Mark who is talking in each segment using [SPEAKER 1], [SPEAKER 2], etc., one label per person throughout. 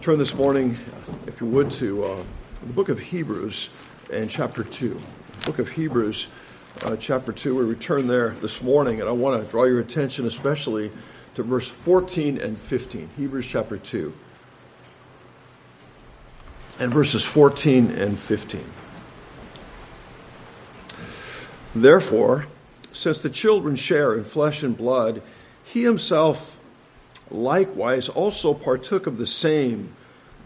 [SPEAKER 1] Turn this morning, if you would, to uh, the book of Hebrews and chapter 2. Book of Hebrews, uh, chapter 2. We return there this morning, and I want to draw your attention especially to verse 14 and 15. Hebrews chapter 2. And verses 14 and 15. Therefore, since the children share in flesh and blood, he himself likewise also partook of the same,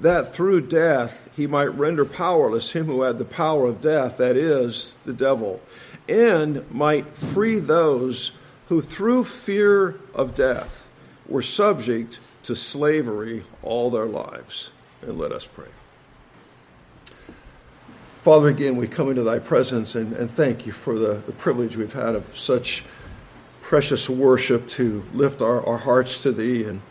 [SPEAKER 1] that through death he might render powerless him who had the power of death, that is, the devil, and might free those who through fear of death were subject to slavery all their lives. And let us pray. Father, again, we come into thy presence and, and thank you for the, the privilege we've had of such precious worship to lift our, our hearts to Thee. And,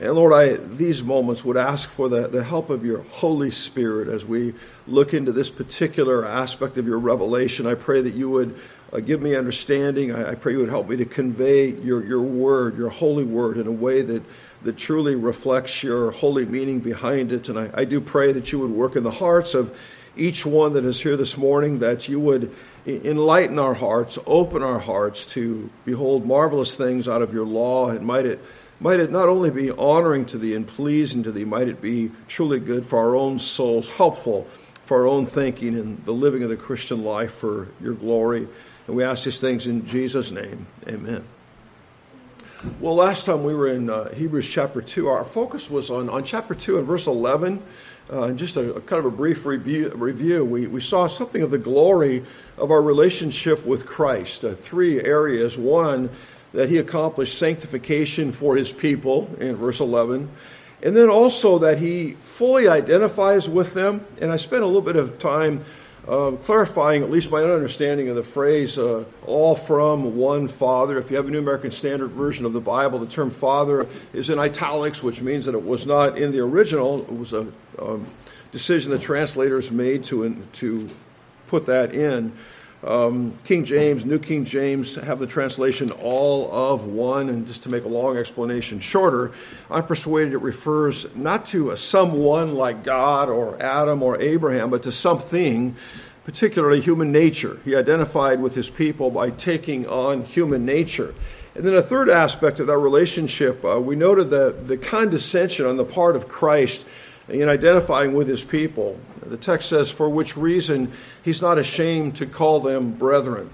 [SPEAKER 1] and Lord, I these moments would ask for the, the help of your Holy Spirit as we look into this particular aspect of your revelation. I pray that you would uh, give me understanding. I, I, pray you would help me to convey your, your word, your holy word, in a way that, that truly reflects your holy meaning behind it. And I, I do pray that you would work in the hearts of each one that is here this morning, that you would enlighten our hearts, open our hearts to behold marvelous things out of your law, and might it might it not only be honoring to thee and pleasing to thee, might it be truly good for our own souls, helpful for our own thinking and the living of the Christian life for your glory. And we ask these things in Jesus' name. Amen. Well, last time we were in uh, Hebrews chapter 2, our focus was on, on chapter 2 and verse 11. Uh, just a, a, kind of a brief review, review. We, we saw something of the glory of our relationship with Christ. Uh, three areas. One, that he accomplished sanctification for his people in verse 11. And then also that he fully identifies with them. And I spent a little bit of time uh, clarifying at least my own understanding of the phrase uh, all from one Father. If you have a New American Standard Version of the Bible, the term Father is in italics, which means that it was not in the original. It was a um, decision the translators made to, to put that in. Um, King James, New King James have the translation all of one, and just to make a long explanation shorter, I'm persuaded it refers not to a someone like God or Adam or Abraham, but to something, particularly human nature. He identified with his people by taking on human nature. And then a third aspect of that relationship, uh, we noted the, the condescension on the part of Christ in identifying with his people. The text says, for which reason he's not ashamed to call them brethren.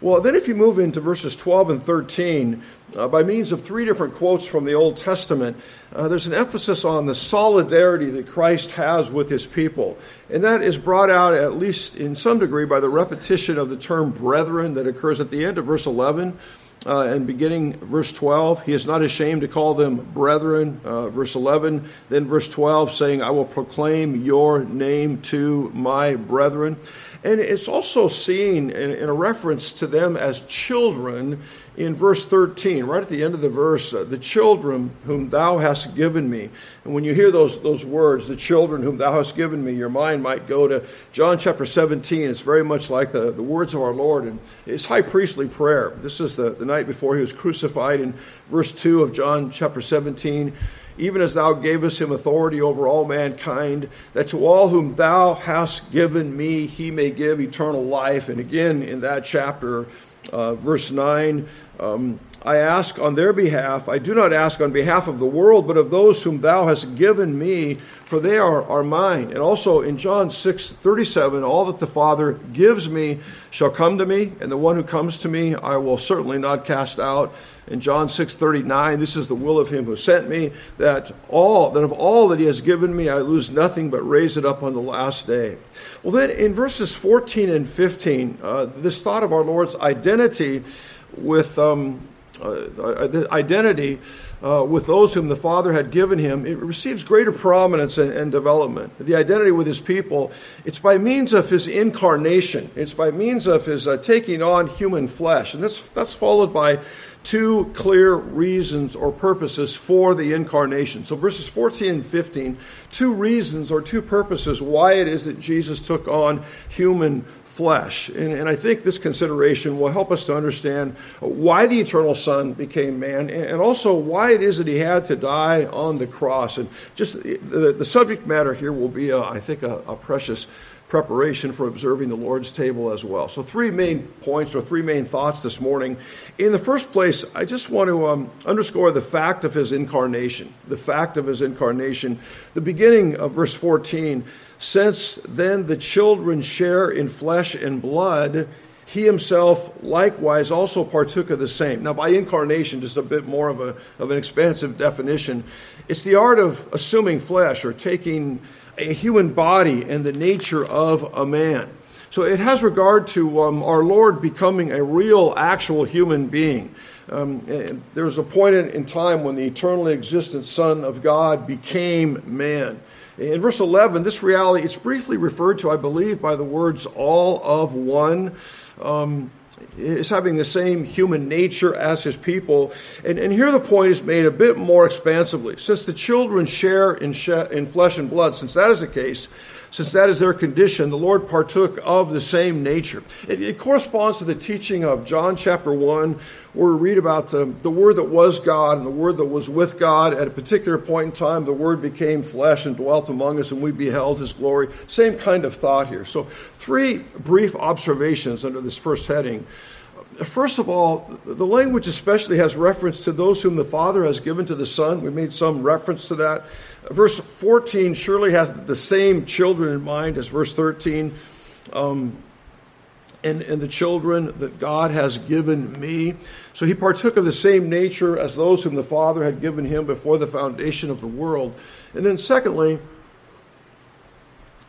[SPEAKER 1] Well, then, if you move into verses 12 and 13, uh, by means of three different quotes from the Old Testament, uh, there's an emphasis on the solidarity that Christ has with his people. And that is brought out, at least in some degree, by the repetition of the term brethren that occurs at the end of verse 11 uh, and beginning verse 12, he is not ashamed to call them brethren. Uh, verse 11, then verse 12, saying, I will proclaim your name to my brethren. And it's also seen in, in a reference to them as children in verse 13, right at the end of the verse, uh, the children whom thou hast given me. And when you hear those, those words, the children whom thou hast given me, your mind might go to John chapter 17. It's very much like the, the words of our Lord and his high priestly prayer. This is the, the night before he was crucified in verse 2 of John chapter 17 even as thou gavest him authority over all mankind, that to all whom thou hast given me he may give eternal life. And again, in that chapter, uh, verse 9, um, I ask on their behalf. I do not ask on behalf of the world, but of those whom thou hast given me, for they are, are mine. And also in John 6 37, all that the Father gives me shall come to me, and the one who comes to me I will certainly not cast out. In John 6 39, this is the will of him who sent me, that all that of all that he has given me I lose nothing but raise it up on the last day. Well, then in verses 14 and 15, uh, this thought of our Lord's identity with um, uh, identity uh, with those whom the Father had given him, it receives greater prominence and, and, development. The identity with his people, it's by means of his incarnation, it's by means of his uh, taking on human flesh. And that's, that's followed by two clear reasons or purposes for the incarnation. So, verses 14 and 15, two reasons or two purposes why it is that Jesus took on human flesh. And, and, I think this consideration will help us to understand why the eternal Son became man and also why it is that he had to die on the cross. And just the, the subject matter here will be, a, I think, a, a precious preparation for observing the Lord's table as well. So, three main points or three main thoughts this morning. In the first place, I just want to um, underscore the fact of his incarnation. The fact of his incarnation. The beginning of verse 14 since then the children share in flesh and blood, he himself likewise also partook of the same. Now, by incarnation, just a bit more of, a, of an expansive definition, it's the art of assuming flesh or taking a human body and the nature of a man. So it has regard to um, our Lord becoming a real, actual human being. Um, there was a point in, in time when the eternally existent Son of God became man. In verse 11, this reality, it's briefly referred to, I believe, by the words all of one. Um, is having the same human nature as his people. And, and here the point is made a bit more expansively. Since the children share in, she- in flesh and blood, since that is the case, since that is their condition, the Lord partook of the same nature. It, it corresponds to the teaching of John chapter 1, where we read about the, the Word that was God and the Word that was with God. At a particular point in time, the Word became flesh and dwelt among us, and we beheld His glory. Same kind of thought here. So, three brief observations under this first heading. First of all, the language especially has reference to those whom the Father has given to the Son. We made some reference to that. Verse 14 surely has the same children in mind as verse 13. Um, and, and the children that God has given me. So he partook of the same nature as those whom the Father had given him before the foundation of the world. And then, secondly,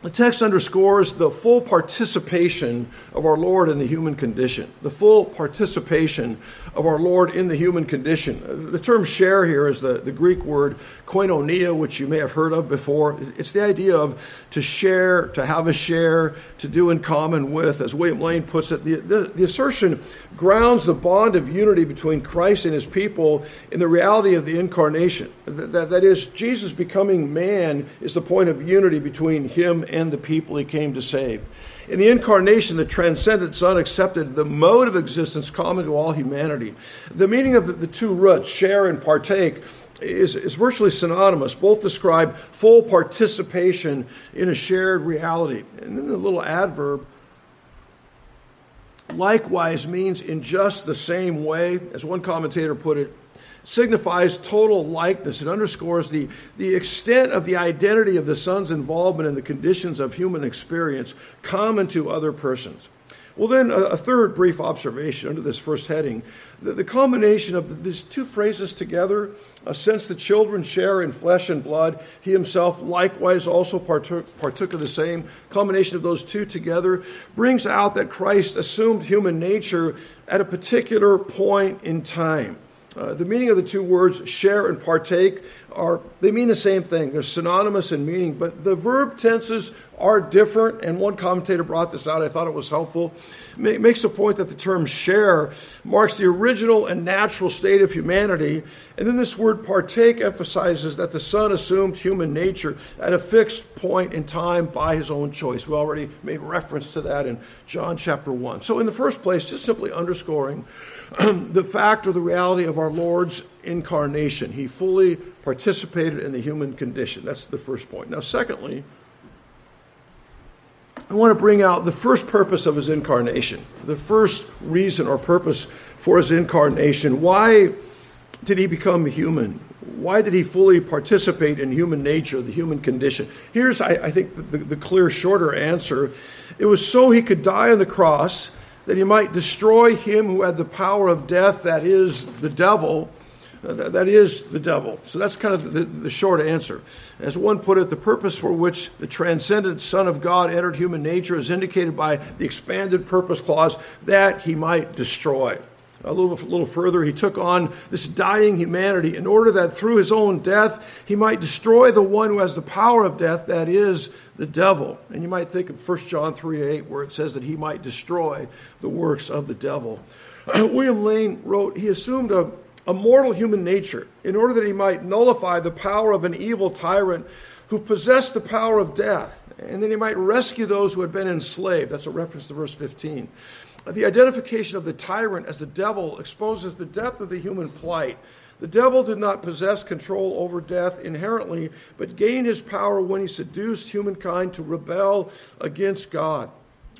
[SPEAKER 1] the text underscores the full participation of our Lord in the human condition. The full participation of our Lord in the human condition. The term share here is the, the Greek word koinonia, which you may have heard of before. It's the idea of to share, to have a share, to do in common with. As William Lane puts it, the, the, the assertion grounds the bond of unity between Christ and his people in the reality of the incarnation. That, that, that is, Jesus becoming man is the point of unity between him and the people he came to save. In the incarnation, the transcendent Son accepted the mode of existence common to all humanity. The meaning of the, two roots, share and partake, is, is virtually synonymous. Both describe full participation in a shared reality. And then the little adverb, likewise, means in just the same way, as one commentator put it, signifies total likeness. It underscores the, the extent of the identity of the Son's involvement in the conditions of human experience common to other persons. Well, then, a, a third brief observation under this first heading the, the combination of these two phrases together, uh, since the children share in flesh and blood, he himself likewise also partook, partook of the same. Combination of those two together brings out that Christ assumed human nature at a particular point in time. Uh, the meaning of the two words share and partake are they mean the same thing. They're synonymous in meaning but the verb tenses are different and one commentator brought this out. I thought it was helpful. Makes the point that the term share marks the original and natural state of humanity and then this word partake emphasizes that the son assumed human nature at a fixed point in time by his own choice. We already made reference to that in john chapter 1 so in the first place just simply underscoring the fact or the reality of our Lord's incarnation. He fully participated in the human condition. That's the first point. Now, secondly, I want to bring out the first purpose of his incarnation, the first reason or purpose for his incarnation. Why did he become human? Why did he fully participate in human nature, the human condition? Here's, I, I think, the, the clear, shorter answer. It was so he could die on the cross that he might destroy him who had the power of death, that is the devil. Uh, that is the devil. So that's kind of the, the, short answer. As one put it, the purpose for which the transcendent Son of God entered human nature is indicated by the expanded purpose clause that he might destroy. A little, a little further, he took on this dying humanity in order that through his own death he might destroy the one who has the power of death, that is, the devil. And you might think of 1 John 3 8, where it says that he might destroy the works of the devil. Uh, William Lane wrote, He assumed a, a mortal human nature in order that he might nullify the power of an evil tyrant who possessed the power of death, and then he might rescue those who had been enslaved. That's a reference to verse 15. The identification of the tyrant as the devil exposes the depth of the human plight. The devil did not possess control over death inherently, but gained his power when he seduced humankind to rebel against God.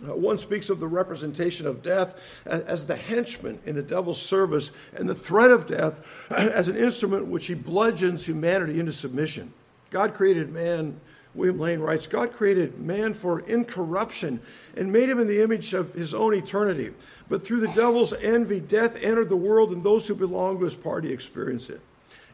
[SPEAKER 1] Uh, one speaks of the representation of death as, the henchman in the devil's service and the threat of death as an instrument which he bludgeons humanity into submission. God created man, William Lane writes, God created man for incorruption and made him in the image of his own eternity. But through the devil's envy, death entered the world, and those who belong to his party experience it.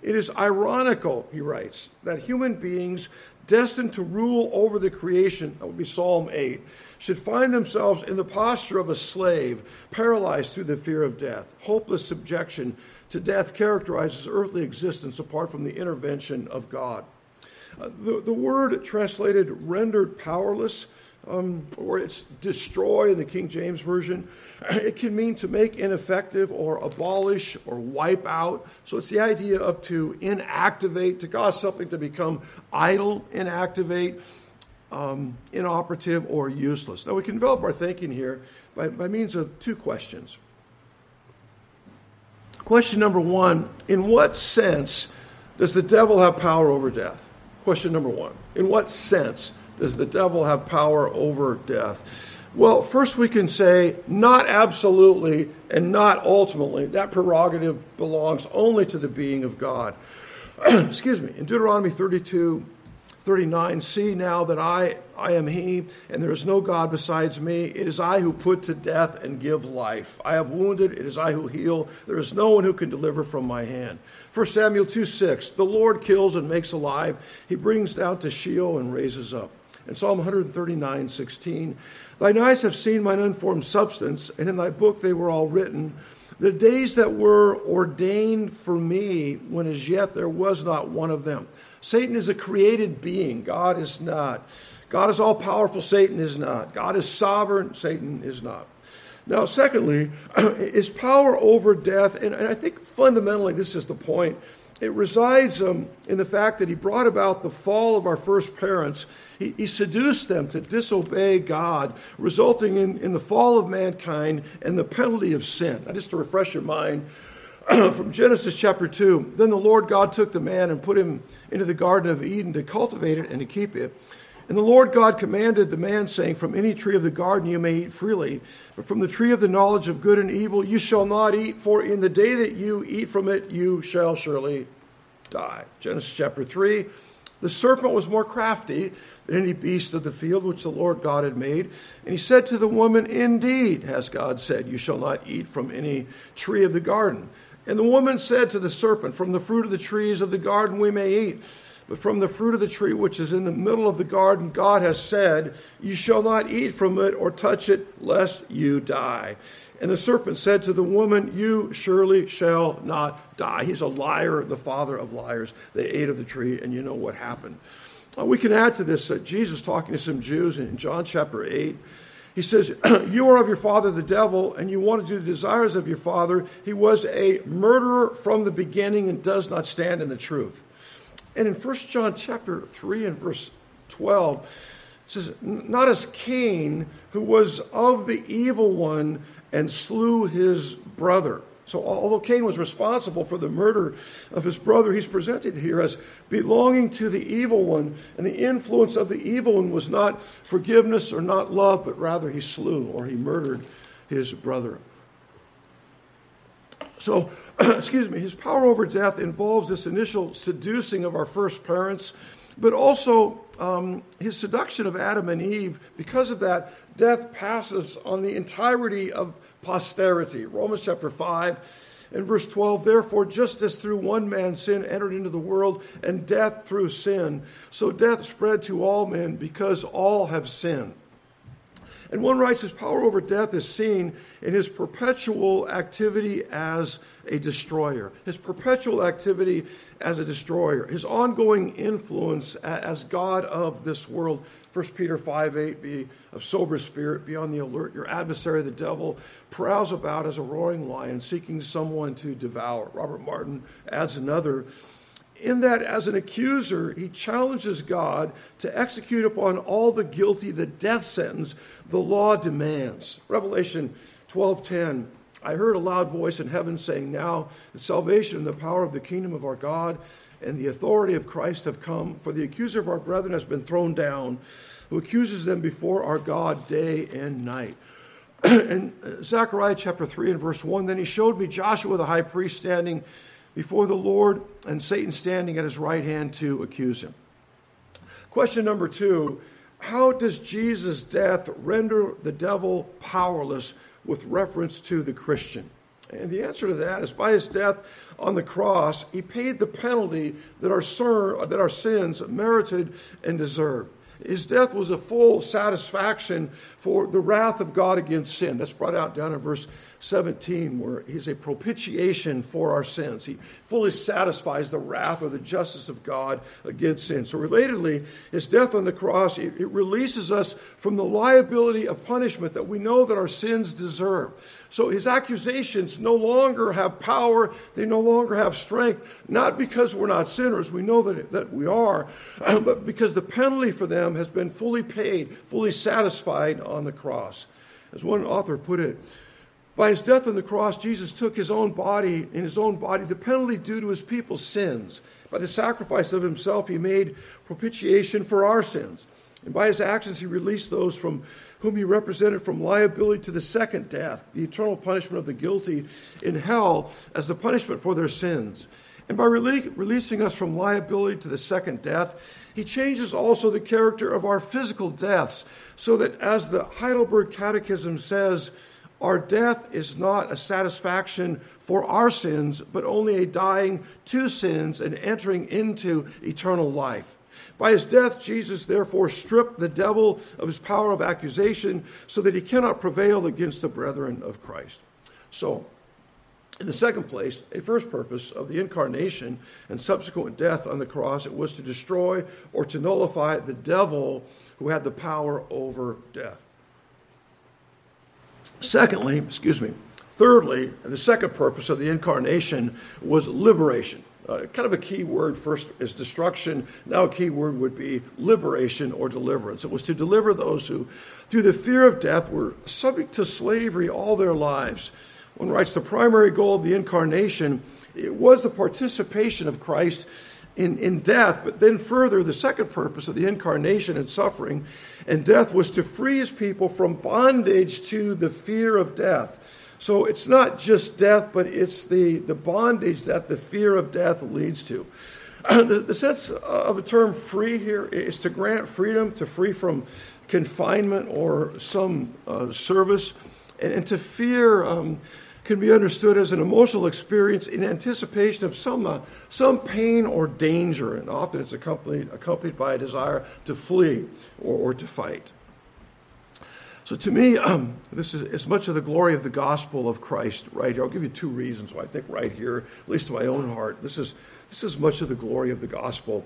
[SPEAKER 1] It is ironical, he writes, that human beings destined to rule over the creation, that would be Psalm 8, should find themselves in the posture of a slave, paralyzed through the fear of death. Hopeless subjection to death characterizes earthly existence apart from the intervention of God. The, the word translated rendered powerless, um, or it's destroy in the King James Version, it can mean to make ineffective or abolish or wipe out. So it's the idea of to inactivate, to cause something to become idle, inactivate, um, inoperative, or useless. Now we can develop our thinking here by, by means of two questions. Question number one In what sense does the devil have power over death? Question number one In what sense does the devil have power over death? Well, first we can say not absolutely and not ultimately. That prerogative belongs only to the being of God. Excuse me. In Deuteronomy 32, 39, see now that I, I am He, and there is no God besides me. It is I who put to death and give life. I have wounded, it is I who heal. There is no one who can deliver from my hand. 1 Samuel 2 6, the Lord kills and makes alive. He brings down to Sheol and raises up. In Psalm 139, 16, Thine eyes have seen mine unformed substance, and in thy book they were all written. The days that were ordained for me, when as yet there was not one of them. Satan is a created being, God is not. God is all powerful, Satan is not. God is sovereign, Satan is not. Now, secondly, is power over death, and, and I think fundamentally this is the point it resides um, in the fact that he brought about the fall of our first parents. He, he seduced them to disobey God, resulting in, in the fall of mankind and the penalty of sin. Now, just to refresh your mind, from Genesis chapter 2 Then the Lord God took the man and put him into the Garden of Eden to cultivate it and to keep it. And the Lord God commanded the man, saying, From any tree of the garden you may eat freely, but from the tree of the knowledge of good and evil you shall not eat, for in the day that you eat from it you shall surely die. Genesis chapter 3. The serpent was more crafty than any beast of the field which the Lord God had made. And he said to the woman, Indeed, has God said, You shall not eat from any tree of the garden. And the woman said to the serpent, From the fruit of the trees of the garden we may eat. But from the fruit of the tree which is in the middle of the garden, God has said, You shall not eat from it or touch it, lest you die. And the serpent said to the woman, You surely shall not die. He's a liar, the father of liars. They ate of the tree, and you know what happened. Uh, we can add to this that Jesus talking to some Jews in John chapter 8. He says, You are of your father the devil, and you want to do the desires of your father. He was a murderer from the beginning and does not stand in the truth. And in 1 John chapter 3 and verse 12, it says, Not as Cain, who was of the evil one and slew his brother. So, although Cain was responsible for the murder of his brother, he's presented here as belonging to the evil one. And the influence of the evil one was not forgiveness or not love, but rather he slew or he murdered his brother. So, excuse me, his power over death involves this initial seducing of our first parents, but also um, his seduction of Adam and Eve. Because of that, death passes on the entirety of posterity. Romans chapter 5 and verse 12 Therefore, just as through one man sin entered into the world, and death through sin, so death spread to all men because all have sinned. And one writes his power over death is seen in his perpetual activity as a destroyer, his perpetual activity as a destroyer, his ongoing influence as God of this world. 1 Peter 5 8, be of sober spirit, be on the alert. Your adversary, the devil, prowls about as a roaring lion, seeking someone to devour. Robert Martin adds another in that as an accuser, he challenges God to execute upon all the guilty the death sentence the law demands. Revelation 12:10 I heard a loud voice in heaven saying, Now the salvation and the power of the kingdom of our God and the authority of Christ have come, for the accuser of our brethren has been thrown down, who accuses them before our God day and night. in Zechariah chapter 3 and verse 1, then he showed me Joshua the high priest standing before the Lord and Satan standing at his right hand to accuse him. Question number two How does Jesus' death render the devil powerless with reference to the Christian? And the answer to that is by his death on the cross, he paid the penalty that our, that our sins merited and deserved. His death was a full satisfaction for the wrath of God against sin. That's brought out down in verse 17, where he's a propitiation for our sins. He fully satisfies the wrath or the justice of God against sin. So, relatedly, his death on the cross, it, it releases us from the liability of punishment that we know that our sins deserve. So, his accusations no longer have power, they no longer have strength, not because we're not sinners, we know that, that we are, but because the penalty for them has been fully paid, fully satisfied on the cross. As one author put it, by his death on the cross, Jesus took his own body, in his own body, the penalty due to his people's sins. By the sacrifice of himself, he made propitiation for our sins. And by his actions, he released those from whom he represented from liability to the second death, the eternal punishment of the guilty in hell as the punishment for their sins. And by rele- releasing us from liability to the second death, he changes also the character of our physical deaths, so that as the Heidelberg Catechism says, our death is not a satisfaction for our sins, but only a dying to sins and entering into eternal life. By his death, Jesus therefore stripped the devil of his power of accusation so that he cannot prevail against the brethren of Christ. So, in the second place, a first purpose of the incarnation and subsequent death on the cross, it was to destroy or to nullify the devil who had the power over death. Secondly, excuse me, thirdly, the second purpose of the incarnation was liberation. Uh, kind of a key word first is destruction. Now, a key word would be liberation or deliverance. It was to deliver those who, through the fear of death, were subject to slavery all their lives. One writes the primary goal of the incarnation it was the participation of Christ in, in death, but then further, the second purpose of the incarnation and suffering and death was to free his people from bondage to the fear of death. So it's not just death, but it's the, the bondage that the fear of death leads to. the, the sense of the term free here is to grant freedom, to free from confinement or some uh, service, and, and, to fear. Um, can be understood as an emotional experience in anticipation of some, uh, some pain or danger, and often it's accompanied, accompanied by a desire to flee or, or to fight. So, to me, um, this is as much of the glory of the gospel of Christ right here. I'll give you two reasons why I think right here, at least to my own heart, this is, this is much of the glory of the gospel.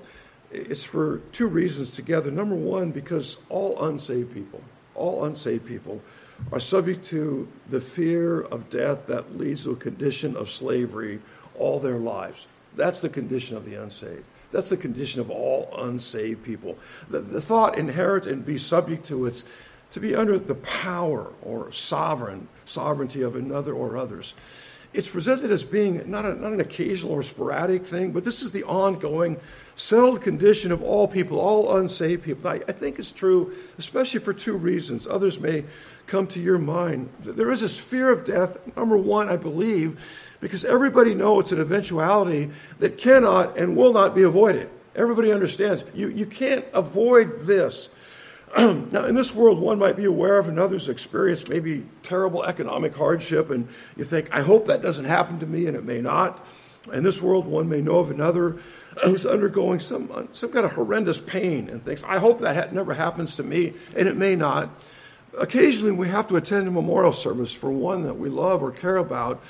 [SPEAKER 1] It's for two reasons together. Number one, because all unsaved people, all unsaved people, are subject to the fear of death that leads to a condition of slavery all their lives. That's the condition of the unsaved. That's the condition of all unsaved people. The, the thought, inherit and be subject to it's to be under the power or sovereign sovereignty of another or others. It's presented as being not, a, not an occasional or sporadic thing, but this is the ongoing, settled condition of all people, all unsaved people. I, I think it's true, especially for two reasons. Others may come to your mind. There is this fear of death, number one, I believe, because everybody knows it's an eventuality that cannot and will not be avoided. Everybody understands you, you can't avoid this. now, in this world, one might be aware of another's experience, maybe terrible economic hardship, and you think, I hope that doesn't happen to me, and it may not. In this world, one may know of another who's undergoing some, some kind of horrendous pain and thinks, I hope that never happens to me, and it may not. Occasionally we have to attend a memorial service for one that we love or care about.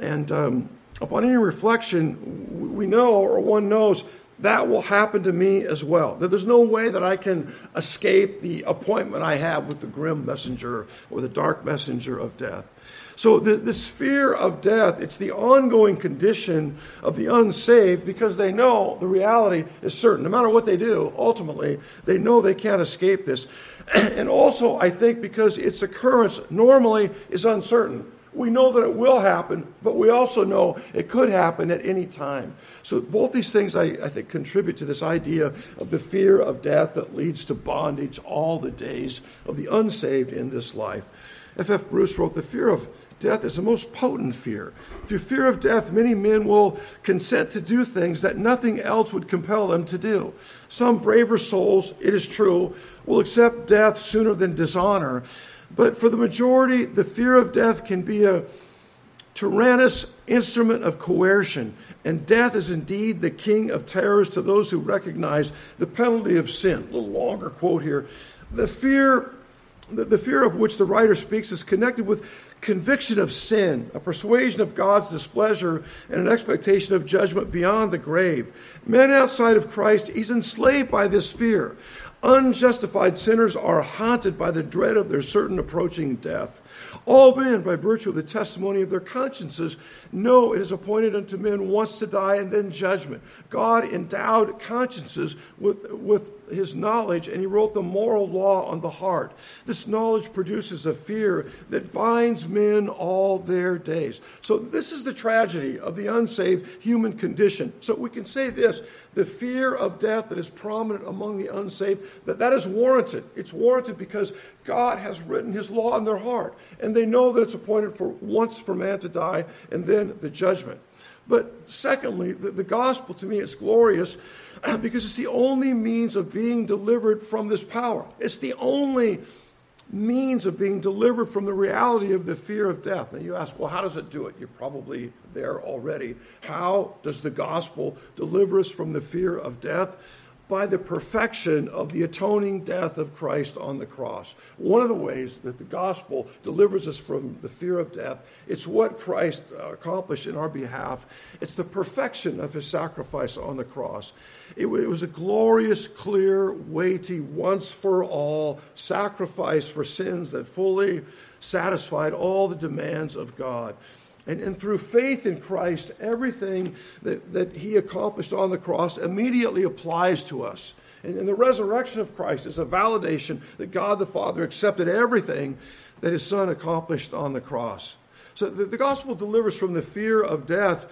[SPEAKER 1] And um, upon any reflection, we know or one knows that will happen to me as well. That there's no way that I can escape the appointment I have with the grim messenger or the dark messenger of death. So the, this fear of death, it's the ongoing condition of the unsaved because they know the reality is certain. No matter what they do, ultimately, they know they can't escape this. And also, I think because its occurrence normally is uncertain. We know that it will happen, but we also know it could happen at any time. So, both these things, I, I, think, contribute to this idea of the fear of death that leads to bondage all the days of the unsaved in this life. F.F. Bruce wrote The fear of death is the most potent fear. Through fear of death, many men will consent to do things that nothing else would compel them to do. Some braver souls, it is true, will accept death sooner than dishonor. But for the majority, the fear of death can be a tyrannous instrument of coercion, and death is indeed the king of terrors to those who recognize the penalty of sin. A little longer quote here. The fear, the fear of which the writer speaks is connected with conviction of sin, a persuasion of God's displeasure, and an expectation of judgment beyond the grave. Men outside of Christ, he's enslaved by this fear. Unjustified sinners are haunted by the dread of their certain approaching death. All men, by virtue of the testimony of their consciences, know it is appointed unto men once to die and then judgment. God endowed consciences with, with his knowledge, and he wrote the moral law on the heart. This knowledge produces a fear that binds men all their days. So, this is the tragedy of the unsaved human condition. So, we can say this the fear of death that is prominent among the unsaved, that that is warranted. It's warranted because God has written his law in their heart, and they know that it's appointed for once for man to die and then the judgment. But secondly, the, the gospel to me is glorious because it's the only means of being delivered from this power. It's the only means of being delivered from the reality of the fear of death. Now you ask, well, how does it do it? You're probably there already. How does the gospel deliver us from the fear of death? By the perfection of the atoning death of Christ on the cross. One of the ways that the gospel delivers us from the fear of death, it's what Christ uh, accomplished in our behalf. It's the perfection of his sacrifice on the cross. It, was a glorious, clear, weighty, once for all sacrifice for sins that fully satisfied all the demands of God. And, and through faith in Christ, everything that, that he accomplished on the cross immediately applies to us. And, and the resurrection of Christ is a validation that God the Father accepted everything that his Son accomplished on the cross. So the, the gospel delivers from the fear of death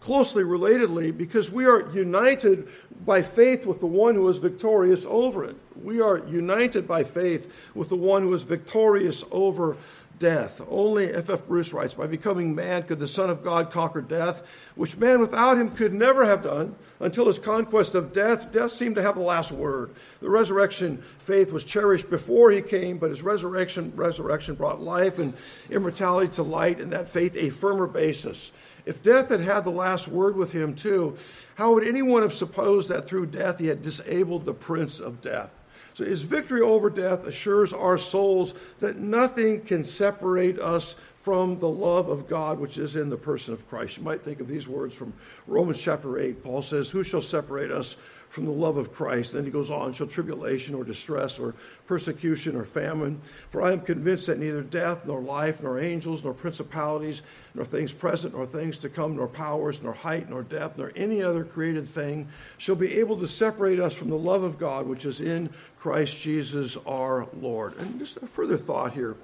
[SPEAKER 1] closely relatedly because we are united by faith with the one who is victorious over it. We are united by faith with the one who is victorious over death. Only, F.F. Bruce writes, by becoming man could the Son of God conquer death, which man without him could never have done until his conquest of death. Death seemed to have the last word. The resurrection faith was cherished before he came, but his resurrection, resurrection brought life and immortality to light, and that faith a firmer basis. If death had had the last word with him too, how would anyone have supposed that through death he had disabled the prince of death? So his victory over death assures our souls that nothing can separate us from the love of God which is in the person of Christ. You might think of these words from Romans chapter 8. Paul says, Who shall separate us from the love of Christ. Then he goes on, shall tribulation or distress or persecution or famine. For I am convinced that neither death, nor life, nor angels, nor principalities, nor things present, nor things to come, nor powers, nor height, nor depth, nor any other created thing shall be able to separate us from the love of God which is in Christ Jesus our Lord. And just a further thought here.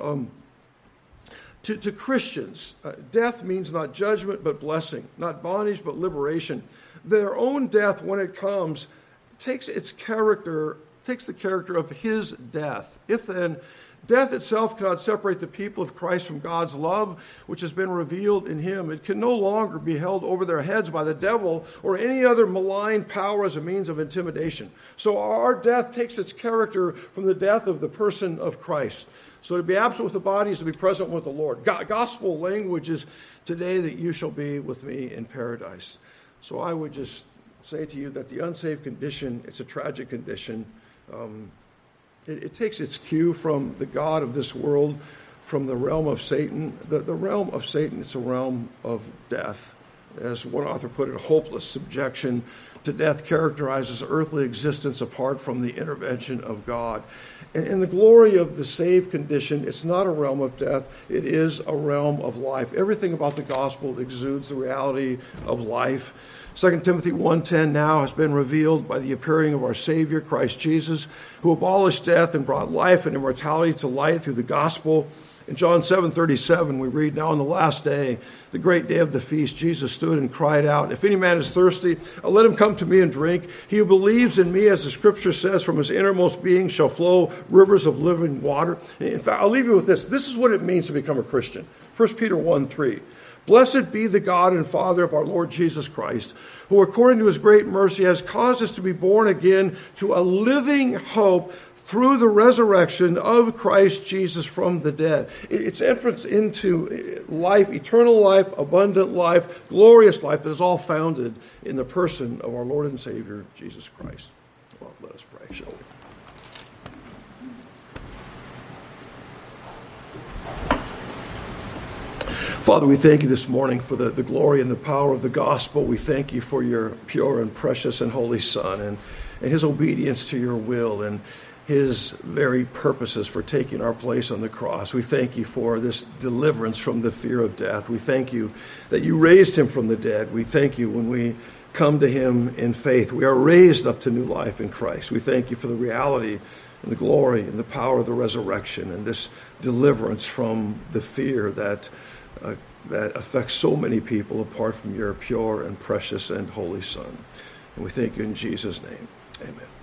[SPEAKER 1] Um, to, to, Christians, uh, death means not judgment but blessing, not bondage but liberation their own death, when it comes, takes its character, takes the character of his death. If then death itself cannot separate the people of Christ from God's love, which has been revealed in him, it can no longer be held over their heads by the devil or any other malign power as a means of intimidation. So our death takes its character from the death of the person of Christ. So to be absent with the body is to be present with the Lord. Gospel language is today that you shall be with me in paradise. So I would just say to you that the unsaved condition, it's a tragic condition. Um, It, it takes its cue from the God of this world, from the realm of Satan. The, the realm of Satan, it's a realm of death. As one author put it, hopeless subjection to death characterizes earthly existence apart from the intervention of God. And in the glory of the saved condition, it's not a realm of death, it is a realm of life. Everything about the gospel exudes the reality of life. 2 Timothy 1:10 now has been revealed by the appearing of our Savior Christ Jesus, who abolished death and brought life and immortality to light through the gospel. In John 7:37 we read now on the last day the great day of the feast Jesus stood and cried out if any man is thirsty uh, let him come to me and drink. He who believes in me as the scripture says from his innermost being shall flow rivers of living water in fact I'll leave you with this. This is what it means to become a Christian. 1 Peter 1:3 Blessed be the God and Father of our Lord Jesus Christ, who according to his great mercy has caused us to be born again to a living hope through the resurrection of Christ Jesus from the dead. It's entrance into eh, life, eternal life, abundant life, glorious life that is all founded in the person of our Lord and Savior, Jesus Christ. Well, let us pray, shall we? Father, we thank you this morning for the, the glory and the power of the gospel. We thank you for your pure and precious and holy Son and, and his obedience to your will and his very purposes for taking our place on the cross. We thank you for this deliverance from the fear of death. We thank you that you raised him from the dead. We thank you when we come to him in faith. We are raised up to new life in Christ. We thank you for the reality and the glory and the power of the resurrection and this deliverance from the fear that uh, that affects so many people apart from your pure and precious and holy Son. And we thank you in Jesus' name. Amen.